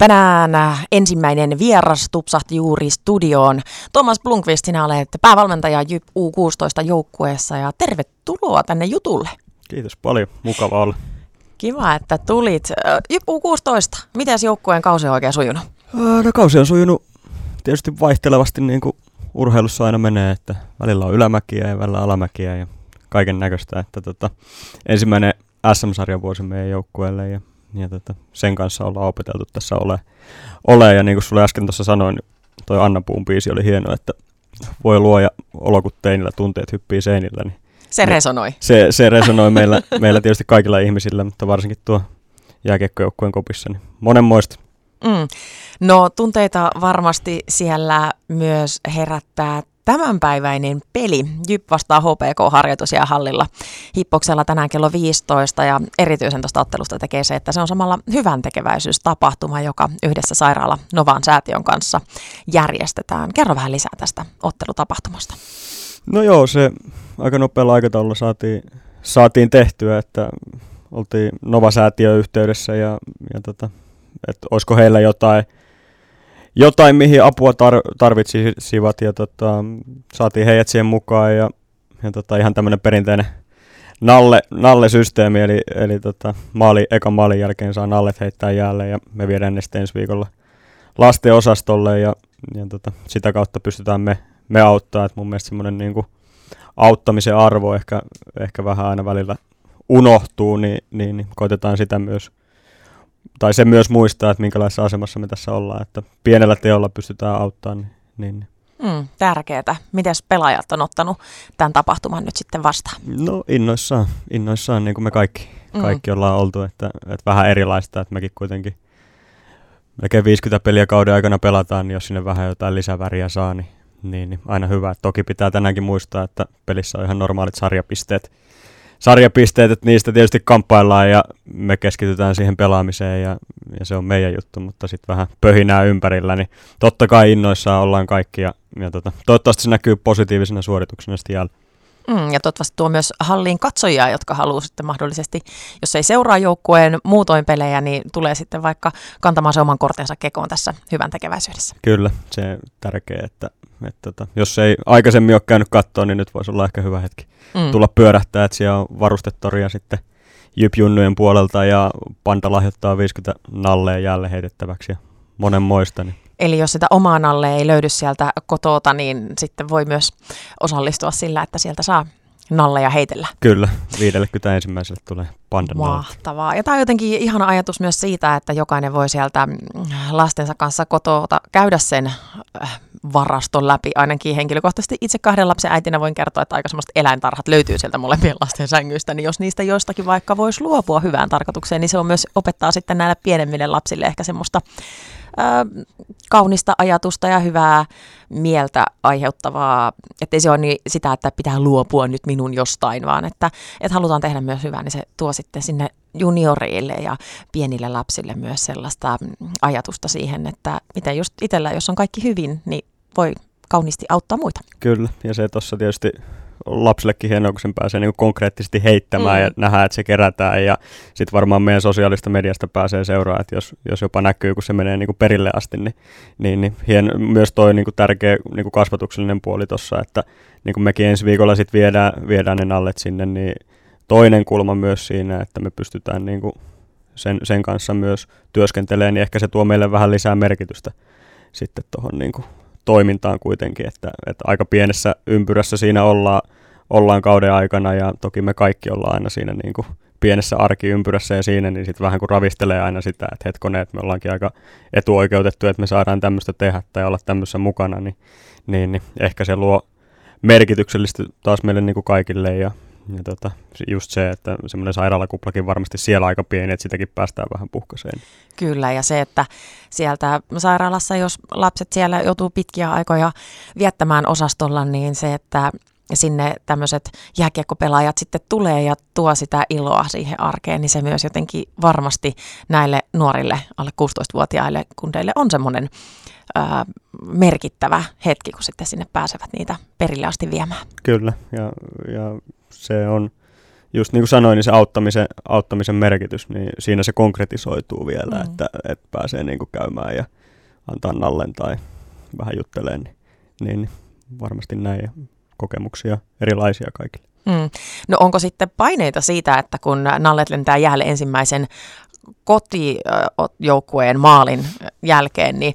Tänään ensimmäinen vieras tupsahti juuri studioon. Thomas Blunkvist, sinä olet päävalmentaja JYP U16 joukkueessa ja tervetuloa tänne jutulle. Kiitos paljon, mukava olla. Kiva, että tulit. JYP U16, miten joukkueen kausi on oikein sujunut? No, kausi on sujunut tietysti vaihtelevasti niin kuin urheilussa aina menee, että välillä on ylämäkiä ja välillä alamäkiä ja kaiken näköistä. Että tota, ensimmäinen SM-sarjan vuosi meidän joukkueelle ja ja tota, sen kanssa ollaan opeteltu tässä ole. ole. Ja niin kuin sulle äsken tuossa sanoin, niin toi Anna Puun biisi oli hieno, että voi luoja olokuteinillä tunteet hyppii seinillä. Niin se resonoi. Se, se resonoi meillä, meillä tietysti kaikilla ihmisillä, mutta varsinkin tuo jääkiekkojoukkueen kopissa, niin monenmoista. Mm. No tunteita varmasti siellä myös herättää tämänpäiväinen peli. Jyp vastaa HPK-harjoitus ja hallilla Hippoksella tänään kello 15 ja erityisen tuosta ottelusta tekee se, että se on samalla hyvän tekeväisyystapahtuma, joka yhdessä sairaala Novan säätiön kanssa järjestetään. Kerro vähän lisää tästä ottelutapahtumasta. No joo, se aika nopealla aikataululla saatiin, saatiin tehtyä, että oltiin Nova-säätiön yhteydessä ja, ja tota, että olisiko heillä jotain – jotain, mihin apua tar- tarvitsisivat ja tota, saatiin heidät siihen mukaan ja, ja tota, ihan tämmöinen perinteinen nalle, nalle-systeemi, eli, eli tota, maali, ekan maalin jälkeen saa nallet heittää jälleen ja me viedään ne sitten ensi viikolla lasten osastolle ja, ja tota, sitä kautta pystytään me, me auttaa, että mun mielestä semmoinen niin auttamisen arvo ehkä, ehkä vähän aina välillä unohtuu, niin, niin, niin koitetaan sitä myös tai se myös muistaa, että minkälaisessa asemassa me tässä ollaan, että pienellä teolla pystytään auttamaan. Niin, niin. Mm, tärkeää. Miten pelaajat on ottanut tämän tapahtuman nyt sitten vastaan? No innoissaan, innoissaan niin kuin me kaikki, mm. kaikki ollaan oltu, että, että vähän erilaista, että mekin kuitenkin melkein 50 peliä kauden aikana pelataan, niin jos sinne vähän jotain lisäväriä saa, niin, niin, niin aina hyvä. Toki pitää tänäänkin muistaa, että pelissä on ihan normaalit sarjapisteet, sarjapisteet, että niistä tietysti kamppaillaan ja me keskitytään siihen pelaamiseen ja, ja se on meidän juttu, mutta sitten vähän pöhinää ympärillä, niin totta kai innoissaan ollaan kaikki ja, ja tota, toivottavasti se näkyy positiivisena suorituksena sitten. Mm, ja toivottavasti tuo myös halliin katsojia, jotka haluaa sitten mahdollisesti, jos ei seuraa joukkueen muutoin pelejä, niin tulee sitten vaikka kantamaan se oman kortensa kekoon tässä hyvän tekeväisyydessä. Kyllä, se on tärkeää, että, että tota, jos ei aikaisemmin ole käynyt kattoon, niin nyt voisi olla ehkä hyvä hetki mm. tulla pyörähtää, että siellä on varustetoria sitten Jypjunnujen puolelta ja Panta lahjoittaa 50 nalleen jälleen heitettäväksi ja monenmoista. Niin Eli jos sitä omaa nalle ei löydy sieltä kotota, niin sitten voi myös osallistua sillä, että sieltä saa nalleja heitellä. Kyllä, 50 ensimmäiselle tulee pandan Mahtavaa. Ja tämä on jotenkin ihana ajatus myös siitä, että jokainen voi sieltä lastensa kanssa kotota käydä sen äh, varaston läpi. Ainakin henkilökohtaisesti itse kahden lapsen äitinä voin kertoa, että aika semmoista eläintarhat löytyy sieltä molempien lasten sängyistä, niin jos niistä joistakin vaikka voisi luopua hyvään tarkoitukseen, niin se on myös opettaa sitten näille pienemmille lapsille ehkä semmoista äh, kaunista ajatusta ja hyvää mieltä aiheuttavaa, että ei se ole niin sitä, että pitää luopua nyt minun jostain, vaan että, että halutaan tehdä myös hyvää, niin se tuo sitten sinne junioreille ja pienille lapsille myös sellaista ajatusta siihen, että miten just itsellä, jos on kaikki hyvin, niin voi kauniisti auttaa muita. Kyllä, ja se tuossa tietysti lapsillekin hienoa, kun sen pääsee niin heittämään heittämään mm. ja nähdään, että se kerätään. Ja sitten varmaan meidän sosiaalista mediasta pääsee seuraamaan, että jos, jos jopa näkyy, kun se menee niin kuin perille asti, niin, niin, niin hien, myös toi niin kuin tärkeä niin kuin kasvatuksellinen puoli tuossa, että niin kuin mekin ensi viikolla sitten viedään, viedään ne nallet sinne, niin toinen kulma myös siinä, että me pystytään niin kuin sen, sen kanssa myös työskentelemään, niin ehkä se tuo meille vähän lisää merkitystä sitten tuohon niin toimintaan kuitenkin, että, että aika pienessä ympyrässä siinä ollaan, ollaan kauden aikana ja toki me kaikki ollaan aina siinä niin kuin pienessä arkiympyrässä ja siinä, niin sitten vähän kuin ravistelee aina sitä, että hetkonen, että me ollaankin aika etuoikeutettu, että me saadaan tämmöistä tehdä tai olla tämmöisessä mukana, niin, niin, niin ehkä se luo merkityksellistä taas meille niin kuin kaikille ja, ja tota, just se, että semmoinen sairaalakuplakin varmasti siellä aika pieni, että sitäkin päästään vähän puhkaseen. Kyllä, ja se, että sieltä sairaalassa, jos lapset siellä joutuu pitkiä aikoja viettämään osastolla, niin se, että sinne tämmöiset jääkiekkopelaajat sitten tulee ja tuo sitä iloa siihen arkeen, niin se myös jotenkin varmasti näille nuorille alle 16-vuotiaille kundeille on semmoinen merkittävä hetki, kun sitten sinne pääsevät niitä perille asti viemään. Kyllä, ja, ja se on just niin kuin sanoin, niin se auttamisen, auttamisen merkitys, niin siinä se konkretisoituu vielä, mm. että, että pääsee niin kuin käymään ja antaa nallen tai vähän juttelee, niin, niin varmasti näin kokemuksia erilaisia kaikille. Mm. No onko sitten paineita siitä, että kun Nallet lentää jäälle ensimmäisen kotijoukkueen maalin jälkeen, niin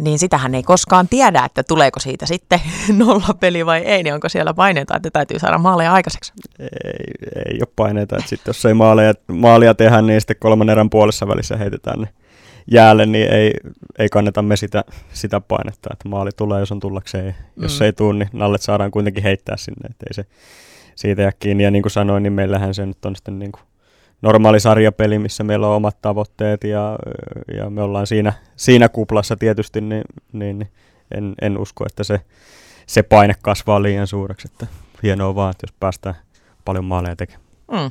niin sitähän ei koskaan tiedä, että tuleeko siitä sitten nollapeli vai ei, niin onko siellä paineita, että täytyy saada maaleja aikaiseksi? Ei, ei ole paineita, että sitten jos ei maalia, maalia tehdä, niin sitten kolmannen erän puolessa välissä heitetään ne jäälle, niin ei, ei kanneta me sitä, sitä painetta, että maali tulee, jos on tullakseen. Mm. Jos ei tule, niin nallet saadaan kuitenkin heittää sinne, että ei se siitä jää kiinni. Ja niin kuin sanoin, niin meillähän se nyt on sitten niin kuin normaali sarjapeli, missä meillä on omat tavoitteet ja, ja me ollaan siinä, siinä kuplassa tietysti, niin, niin, en, en usko, että se, se paine kasvaa liian suureksi. Että hienoa vaan, että jos päästään paljon maaleja tekemään. Mm.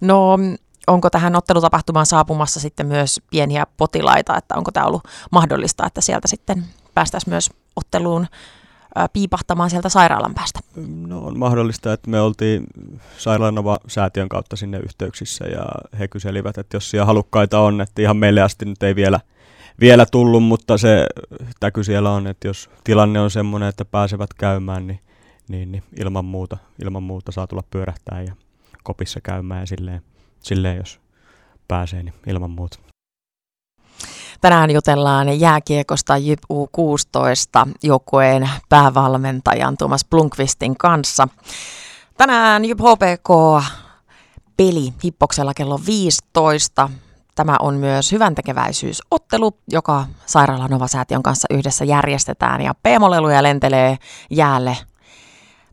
No onko tähän ottelutapahtumaan saapumassa sitten myös pieniä potilaita, että onko tämä ollut mahdollista, että sieltä sitten päästäisiin myös otteluun piipahtamaan sieltä sairaalan päästä? No on mahdollista, että me oltiin Sairaalanova-säätiön kautta sinne yhteyksissä ja he kyselivät, että jos siellä halukkaita on, että ihan meille asti nyt ei vielä, vielä tullut, mutta se täky siellä on, että jos tilanne on semmoinen, että pääsevät käymään, niin, niin, niin ilman, muuta, ilman muuta saa tulla pyörähtää ja kopissa käymään ja silleen, silleen jos pääsee, niin ilman muuta. Tänään jutellaan jääkiekosta JYP U16 joukkueen päävalmentajan Tuomas Blunkvistin kanssa. Tänään JYP HPK peli Hippoksella kello 15. Tämä on myös hyvän tekeväisyysottelu, joka Sairaalan Nova-säätiön kanssa yhdessä järjestetään. Ja Peemoleluja lentelee jäälle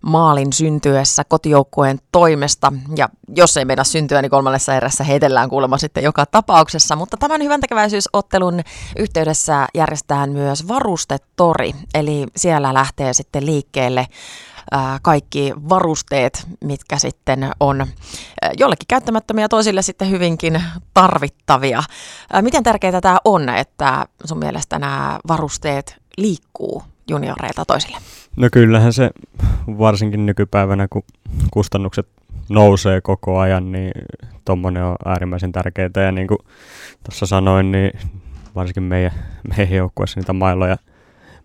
maalin syntyessä kotijoukkueen toimesta. Ja jos ei meidän syntyä, niin kolmannessa erässä heitellään kuulemma sitten joka tapauksessa. Mutta tämän hyvän tekeväisyysottelun yhteydessä järjestetään myös varustetori, eli siellä lähtee sitten liikkeelle kaikki varusteet, mitkä sitten on jollekin käyttämättömiä toisille sitten hyvinkin tarvittavia. Miten tärkeää tämä on, että sun mielestä nämä varusteet liikkuu junioreilta toisille? No kyllähän se varsinkin nykypäivänä, kun kustannukset nousee koko ajan, niin tuommoinen on äärimmäisen tärkeää. Ja niin kuin tuossa sanoin, niin varsinkin meidän, meidän joukkueessa niitä mailoja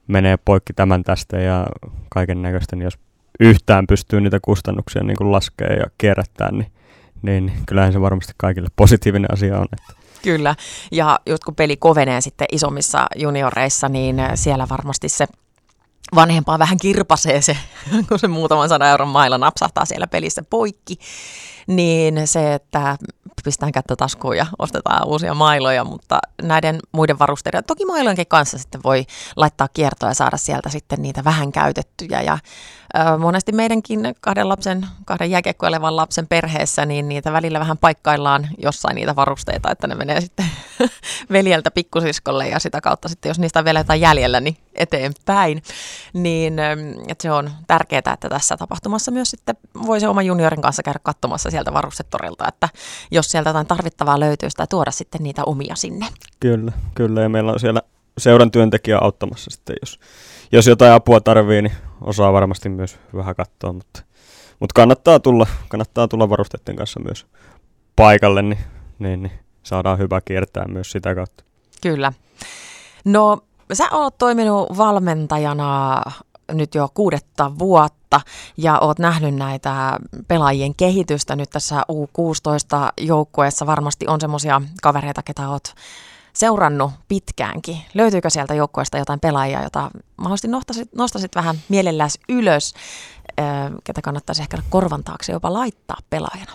menee poikki tämän tästä ja kaiken näköistä, niin jos yhtään pystyy niitä kustannuksia niin laskea ja kierrättää, niin, niin kyllähän se varmasti kaikille positiivinen asia on. Että Kyllä, ja just kun peli kovenee sitten isommissa junioreissa, niin siellä varmasti se vanhempaa vähän kirpasee se, kun se muutaman sadan euron mailla napsahtaa siellä pelissä poikki, niin se, että pistetään kättä taskuun ja ostetaan uusia mailoja, mutta näiden muiden varusteiden, toki mailojenkin kanssa sitten voi laittaa kiertoa ja saada sieltä sitten niitä vähän käytettyjä ja monesti meidänkin kahden lapsen, kahden jääkiekkoilevan lapsen perheessä, niin niitä välillä vähän paikkaillaan jossain niitä varusteita, että ne menee sitten veljeltä pikkusiskolle ja sitä kautta sitten, jos niistä on vielä jotain jäljellä, niin eteenpäin. Niin että se on tärkeää, että tässä tapahtumassa myös sitten voi se oman juniorin kanssa käydä katsomassa sieltä varustetorilta, että jos sieltä jotain tarvittavaa löytyy, sitä tuoda sitten niitä omia sinne. Kyllä, kyllä ja meillä on siellä seuran työntekijä auttamassa sitten, jos, jos jotain apua tarvii, niin osaa varmasti myös vähän katsoa, mutta, mutta kannattaa, tulla, kannattaa tulla varusteiden kanssa myös paikalle, niin, niin, niin saadaan hyvä kiertää myös sitä kautta. Kyllä. No, sä oot toiminut valmentajana nyt jo kuudetta vuotta ja oot nähnyt näitä pelaajien kehitystä nyt tässä U16-joukkueessa. Varmasti on semmoisia kavereita, ketä oot seurannut pitkäänkin. Löytyykö sieltä joukkueesta jotain pelaajia, jota mahdollisesti nostasit, nostasit vähän mielelläsi ylös, ketä kannattaisi ehkä korvan taakse jopa laittaa pelaajana?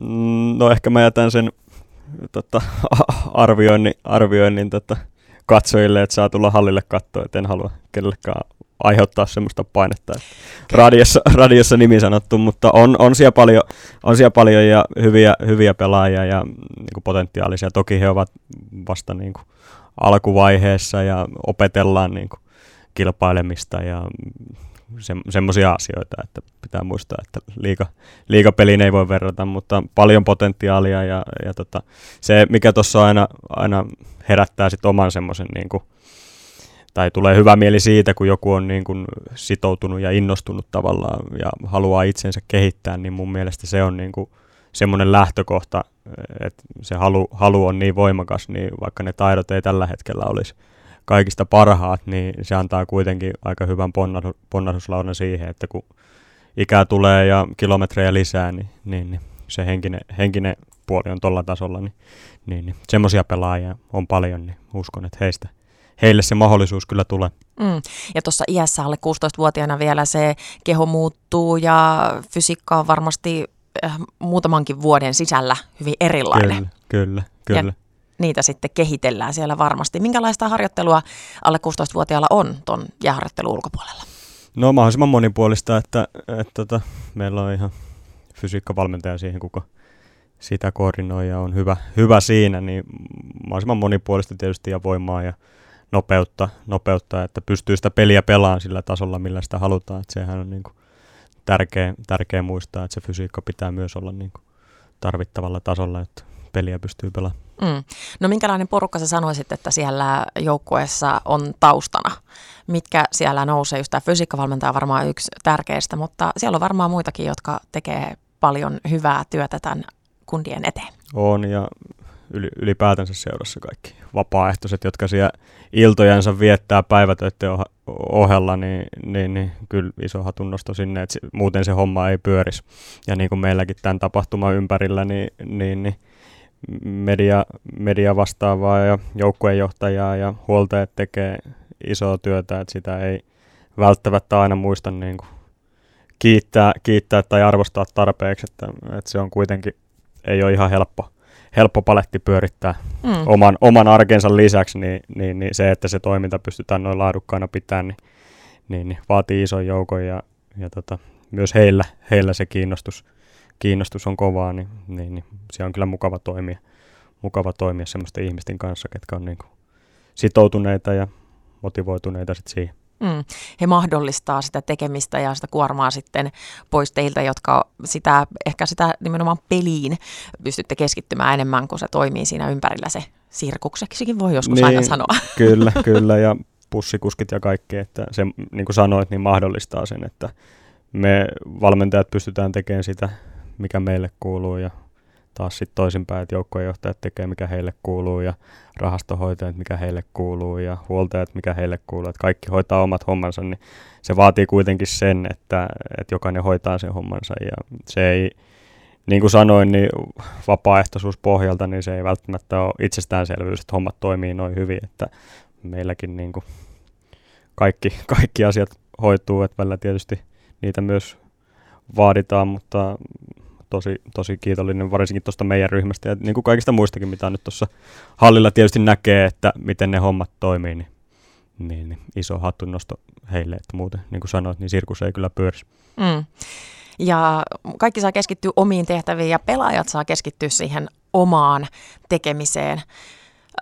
Mm, no ehkä mä jätän sen tota, arvioinnin, arvioinnin tota, katsojille, että saa tulla hallille katsoa, että en halua kellekään aiheuttaa semmoista painetta. Että radiossa, radiossa nimi sanottu, mutta on, on, siellä paljon, on siellä paljon ja hyviä, hyviä pelaajia ja niin kuin potentiaalisia. Toki he ovat vasta niin kuin alkuvaiheessa ja opetellaan niin kuin kilpailemista ja se, semmoisia asioita, että pitää muistaa, että liiga, liigapeliin ei voi verrata, mutta paljon potentiaalia ja, ja tota, se, mikä tuossa aina, aina herättää sit oman semmoisen niin tai tulee hyvä mieli siitä, kun joku on niin kuin sitoutunut ja innostunut tavallaan ja haluaa itsensä kehittää, niin mun mielestä se on niin kuin semmoinen lähtökohta, että se halu, halu on niin voimakas, niin vaikka ne taidot ei tällä hetkellä olisi kaikista parhaat, niin se antaa kuitenkin aika hyvän ponnahduslaudan siihen, että kun ikää tulee ja kilometrejä lisää, niin, niin, niin se henkinen, henkinen puoli on tuolla tasolla, niin, niin, niin semmoisia pelaajia on paljon, niin uskon, että heistä, heille se mahdollisuus kyllä tulee. Mm. Ja tuossa iässä alle 16-vuotiaana vielä se keho muuttuu ja fysiikka on varmasti äh, muutamankin vuoden sisällä hyvin erilainen. Kyllä, kyllä. kyllä. Ja niitä sitten kehitellään siellä varmasti. Minkälaista harjoittelua alle 16-vuotiaalla on tuon jääharjoittelun ulkopuolella? No mahdollisimman monipuolista, että, että, että tota, meillä on ihan fysiikkavalmentaja siihen, kuka sitä koordinoi ja on hyvä, hyvä siinä, niin mahdollisimman monipuolista tietysti ja voimaa ja nopeutta, nopeutta, että pystyy sitä peliä pelaamaan sillä tasolla, millä sitä halutaan. Että sehän on niin kuin tärkeä, tärkeä muistaa, että se fysiikka pitää myös olla niin kuin tarvittavalla tasolla, että peliä pystyy pelaamaan. Mm. No minkälainen porukka sä sanoisit, että siellä joukkueessa on taustana? Mitkä siellä nousee? Just tämä fysiikkavalmentaja on varmaan yksi tärkeistä, mutta siellä on varmaan muitakin, jotka tekee paljon hyvää työtä tämän kundien eteen. On ja ylipäätänsä seurassa kaikki vapaaehtoiset, jotka siellä iltojansa viettää päivätöiden ohella, niin, niin, niin kyllä iso hatunnosto sinne, että muuten se homma ei pyörisi. Ja niin kuin meilläkin tämän tapahtuman ympärillä, niin, niin, niin media, media vastaavaa ja joukkueenjohtajaa ja huoltajat tekee isoa työtä, että sitä ei välttämättä aina muista niin kuin kiittää, kiittää tai arvostaa tarpeeksi, että, että se on kuitenkin, ei ole ihan helppo, helppo paletti pyörittää mm. oman, oman arkensa lisäksi, niin, niin, niin se, että se toiminta pystytään noin laadukkaana pitämään, niin, niin, niin vaatii ison joukon ja, ja tota, myös heillä, heillä se kiinnostus – kiinnostus on kovaa, niin, niin, niin se on kyllä mukava toimia, mukava toimia semmoisten ihmisten kanssa, ketkä on niin kuin sitoutuneita ja motivoituneita sit siihen. Mm. He mahdollistaa sitä tekemistä ja sitä kuormaa sitten pois teiltä, jotka sitä, ehkä sitä nimenomaan peliin pystytte keskittymään enemmän, kun se toimii siinä ympärillä se sirkukseksikin voi joskus niin, aina sanoa. Kyllä, kyllä ja pussikuskit ja kaikki, että se niin kuin sanoit, niin mahdollistaa sen, että me valmentajat pystytään tekemään sitä mikä meille kuuluu ja taas sitten toisinpäin, että joukkueenjohtajat tekee, mikä heille kuuluu ja rahastohoitajat, mikä heille kuuluu ja huoltajat, mikä heille kuuluu. Että kaikki hoitaa omat hommansa, niin se vaatii kuitenkin sen, että, että jokainen hoitaa sen hommansa ja se ei, niin kuin sanoin, niin vapaaehtoisuuspohjalta, niin se ei välttämättä ole itsestäänselvyys, että hommat toimii noin hyvin, että meilläkin niin kuin kaikki, kaikki asiat hoituu, että välillä tietysti niitä myös vaaditaan, mutta tosi, tosi kiitollinen varsinkin tuosta meidän ryhmästä ja niin kuin kaikista muistakin, mitä nyt tuossa hallilla tietysti näkee, että miten ne hommat toimii, niin, niin, niin iso hattunnosto heille, että muuten, niin kuin sanoit, niin sirkus ei kyllä pyörisi. Mm. Ja kaikki saa keskittyä omiin tehtäviin ja pelaajat saa keskittyä siihen omaan tekemiseen.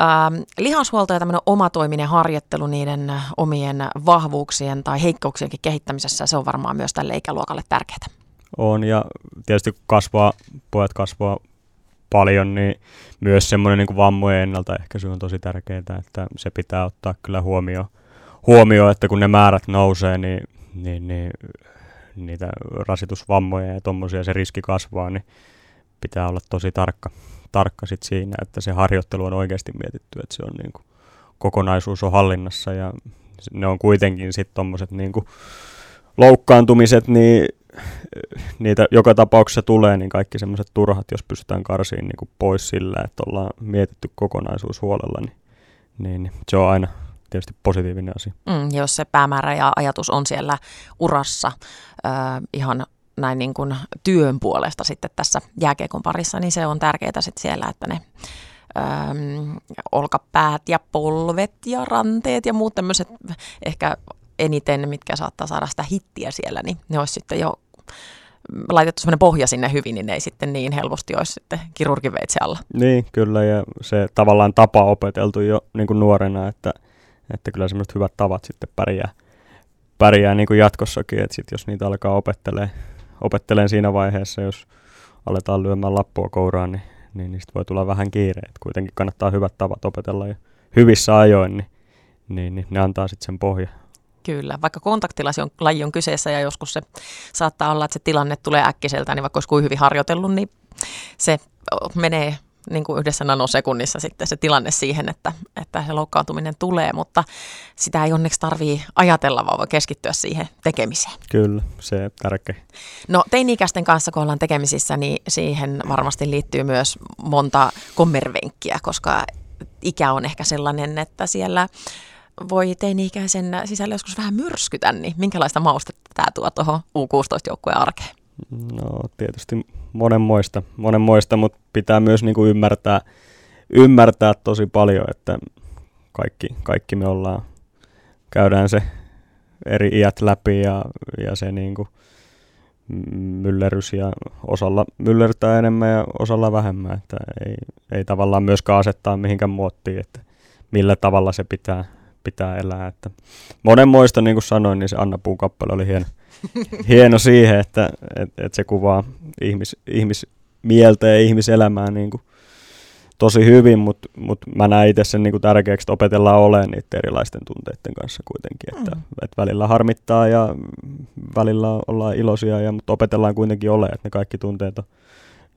Ähm, lihashuolto ja tämmöinen omatoiminen harjoittelu niiden omien vahvuuksien tai heikkouksienkin kehittämisessä, se on varmaan myös tälle ikäluokalle tärkeää. On. Ja tietysti kun kasvaa, pojat kasvaa paljon, niin myös semmoinen niin vammojen ennaltaehkäisy on tosi tärkeää, että se pitää ottaa kyllä huomioon, huomio, että kun ne määrät nousee, niin, niin, niin niitä rasitusvammoja ja tuommoisia se riski kasvaa, niin pitää olla tosi tarkka tarkka sit siinä, että se harjoittelu on oikeasti mietitty, että se on niin kuin, kokonaisuus on hallinnassa. Ja ne on kuitenkin sitten tuommoiset niin loukkaantumiset, niin niitä joka tapauksessa tulee, niin kaikki semmoiset turhat, jos pystytään karsiin niin kuin pois sillä, että ollaan mietitty kokonaisuus huolella, niin, niin se on aina tietysti positiivinen asia. Mm, jos se päämäärä ja ajatus on siellä urassa äh, ihan näin niin kuin työn puolesta sitten tässä jääkiekon parissa, niin se on tärkeää sitten siellä, että ne äm, olkapäät ja polvet ja ranteet ja muut tämmöiset ehkä eniten, mitkä saattaa saada sitä hittiä siellä, niin ne olisi sitten jo laitettu semmoinen pohja sinne hyvin, niin ne ei sitten niin helposti olisi sitten kirurgiveitsi alla. Niin, kyllä, ja se tavallaan tapa opeteltu jo niin kuin nuorena, että, että kyllä semmoiset hyvät tavat sitten pärjää, pärjää niin kuin jatkossakin, että sit jos niitä alkaa opettelemaan opettelen siinä vaiheessa, jos aletaan lyömään lappua kouraan, niin, niin niistä voi tulla vähän kiire. Et kuitenkin kannattaa hyvät tavat opetella jo hyvissä ajoin, niin, niin, niin ne antaa sitten sen pohja. Kyllä, vaikka kontaktilaji on, laji on kyseessä ja joskus se saattaa olla, että se tilanne tulee äkkiseltä, niin vaikka olisi kuin hyvin harjoitellut, niin se menee niin kuin yhdessä nanosekunnissa sitten se tilanne siihen, että, että se loukkaantuminen tulee, mutta sitä ei onneksi tarvii ajatella, vaan voi keskittyä siihen tekemiseen. Kyllä, se on tärkeä. No teini-ikäisten kanssa, kun ollaan tekemisissä, niin siihen varmasti liittyy myös monta kommervenkkiä, koska ikä on ehkä sellainen, että siellä voi teini-ikäisen sisällä joskus vähän myrskytä, niin minkälaista maustetta tämä tuo tuohon U16-joukkueen arkeen? No tietysti monenmoista, monenmoista mutta pitää myös niin kuin ymmärtää, ymmärtää tosi paljon, että kaikki, kaikki me ollaan, käydään se eri iät läpi ja, ja se niin kuin myllerys ja osalla myllertää enemmän ja osalla vähemmän, että ei, ei tavallaan myöskään asettaa mihinkään muottiin, että millä tavalla se pitää, pitää elää. Että monenmoista, niin kuin sanoin, niin se Anna Puun kappale oli hieno, hieno siihen, että et, et se kuvaa ihmis, ihmismieltä ja ihmiselämää niin kuin tosi hyvin, mutta mut mä näen itse sen niin kuin tärkeäksi, että opetellaan olemaan niiden erilaisten tunteiden kanssa kuitenkin. Että, mm. että välillä harmittaa ja välillä ollaan iloisia, ja, mutta opetellaan kuitenkin olemaan, että ne kaikki tunteet on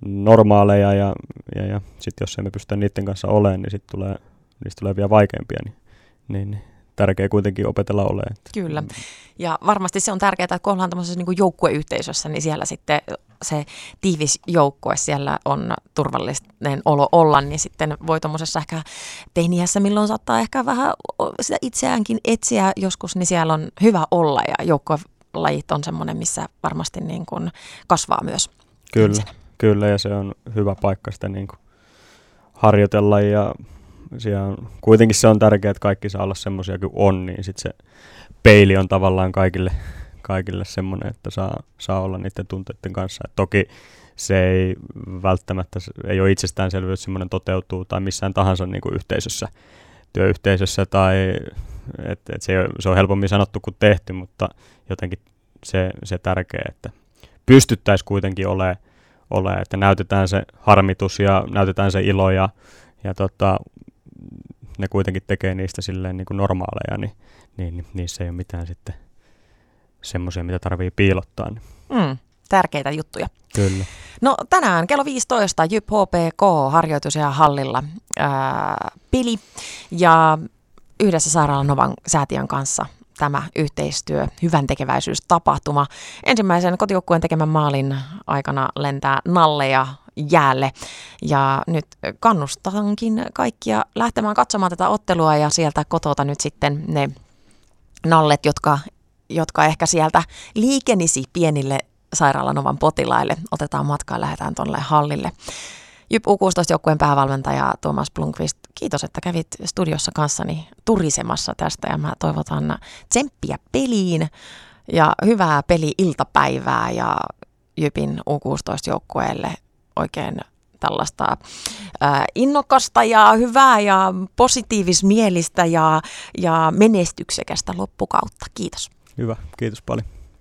normaaleja ja, ja, ja sitten jos emme pysty niiden kanssa olemaan, niin sitten tulee, niistä tulee vielä vaikeampia. Niin, niin, tärkeää kuitenkin opetella olemaan. Kyllä. Ja varmasti se on tärkeää, että kun ollaan tämmöisessä niin joukkueyhteisössä, niin siellä sitten se tiivis joukkue, siellä on turvallinen olo olla, niin sitten voi tuommoisessa ehkä teiniässä, milloin saattaa ehkä vähän sitä itseäänkin etsiä joskus, niin siellä on hyvä olla ja joukkuelajit on semmoinen, missä varmasti niin kuin kasvaa myös. Kyllä, kyllä ja se on hyvä paikka sitä niin kuin harjoitella ja siellä kuitenkin se on tärkeää, että kaikki saa olla semmoisia kuin on, niin sitten se peili on tavallaan kaikille, kaikille semmoinen, että saa, saa olla niiden tunteiden kanssa. Et toki se ei välttämättä, ei ole itsestäänselvyys, että semmoinen toteutuu tai missään tahansa niin kuin yhteisössä, työyhteisössä tai et, et se, se on helpommin sanottu kuin tehty, mutta jotenkin se, se tärkeä, että pystyttäisiin kuitenkin olemaan, ole, että näytetään se harmitus ja näytetään se ilo ja, ja tota, ne kuitenkin tekee niistä silleen niin kuin normaaleja, niin, niin, niin niissä ei ole mitään sitten semmoisia, mitä tarvii piilottaa. Niin. Mm, tärkeitä juttuja. Kyllä. No tänään kello 15 JYP HPK harjoitus ja hallilla ää, pili ja yhdessä Sairaalan Novan säätiön kanssa tämä yhteistyö, hyvän tekeväisyystapahtuma. Ensimmäisen kotijoukkueen tekemän maalin aikana lentää nalleja jäälle. Ja nyt kannustankin kaikkia lähtemään katsomaan tätä ottelua ja sieltä kotota nyt sitten ne nallet, jotka, jotka ehkä sieltä liikenisi pienille sairaalanovan potilaille. Otetaan matkaan, lähdetään tuonne hallille. Jyp U16-joukkueen päävalmentaja Thomas Blomqvist, kiitos, että kävit studiossa kanssani turisemassa tästä ja mä toivotan tsemppiä peliin ja hyvää peli-iltapäivää ja Jypin U16-joukkueelle oikein tällaista äh, innokasta ja hyvää ja positiivismielistä ja, ja menestyksekästä loppukautta. Kiitos. Hyvä, kiitos paljon.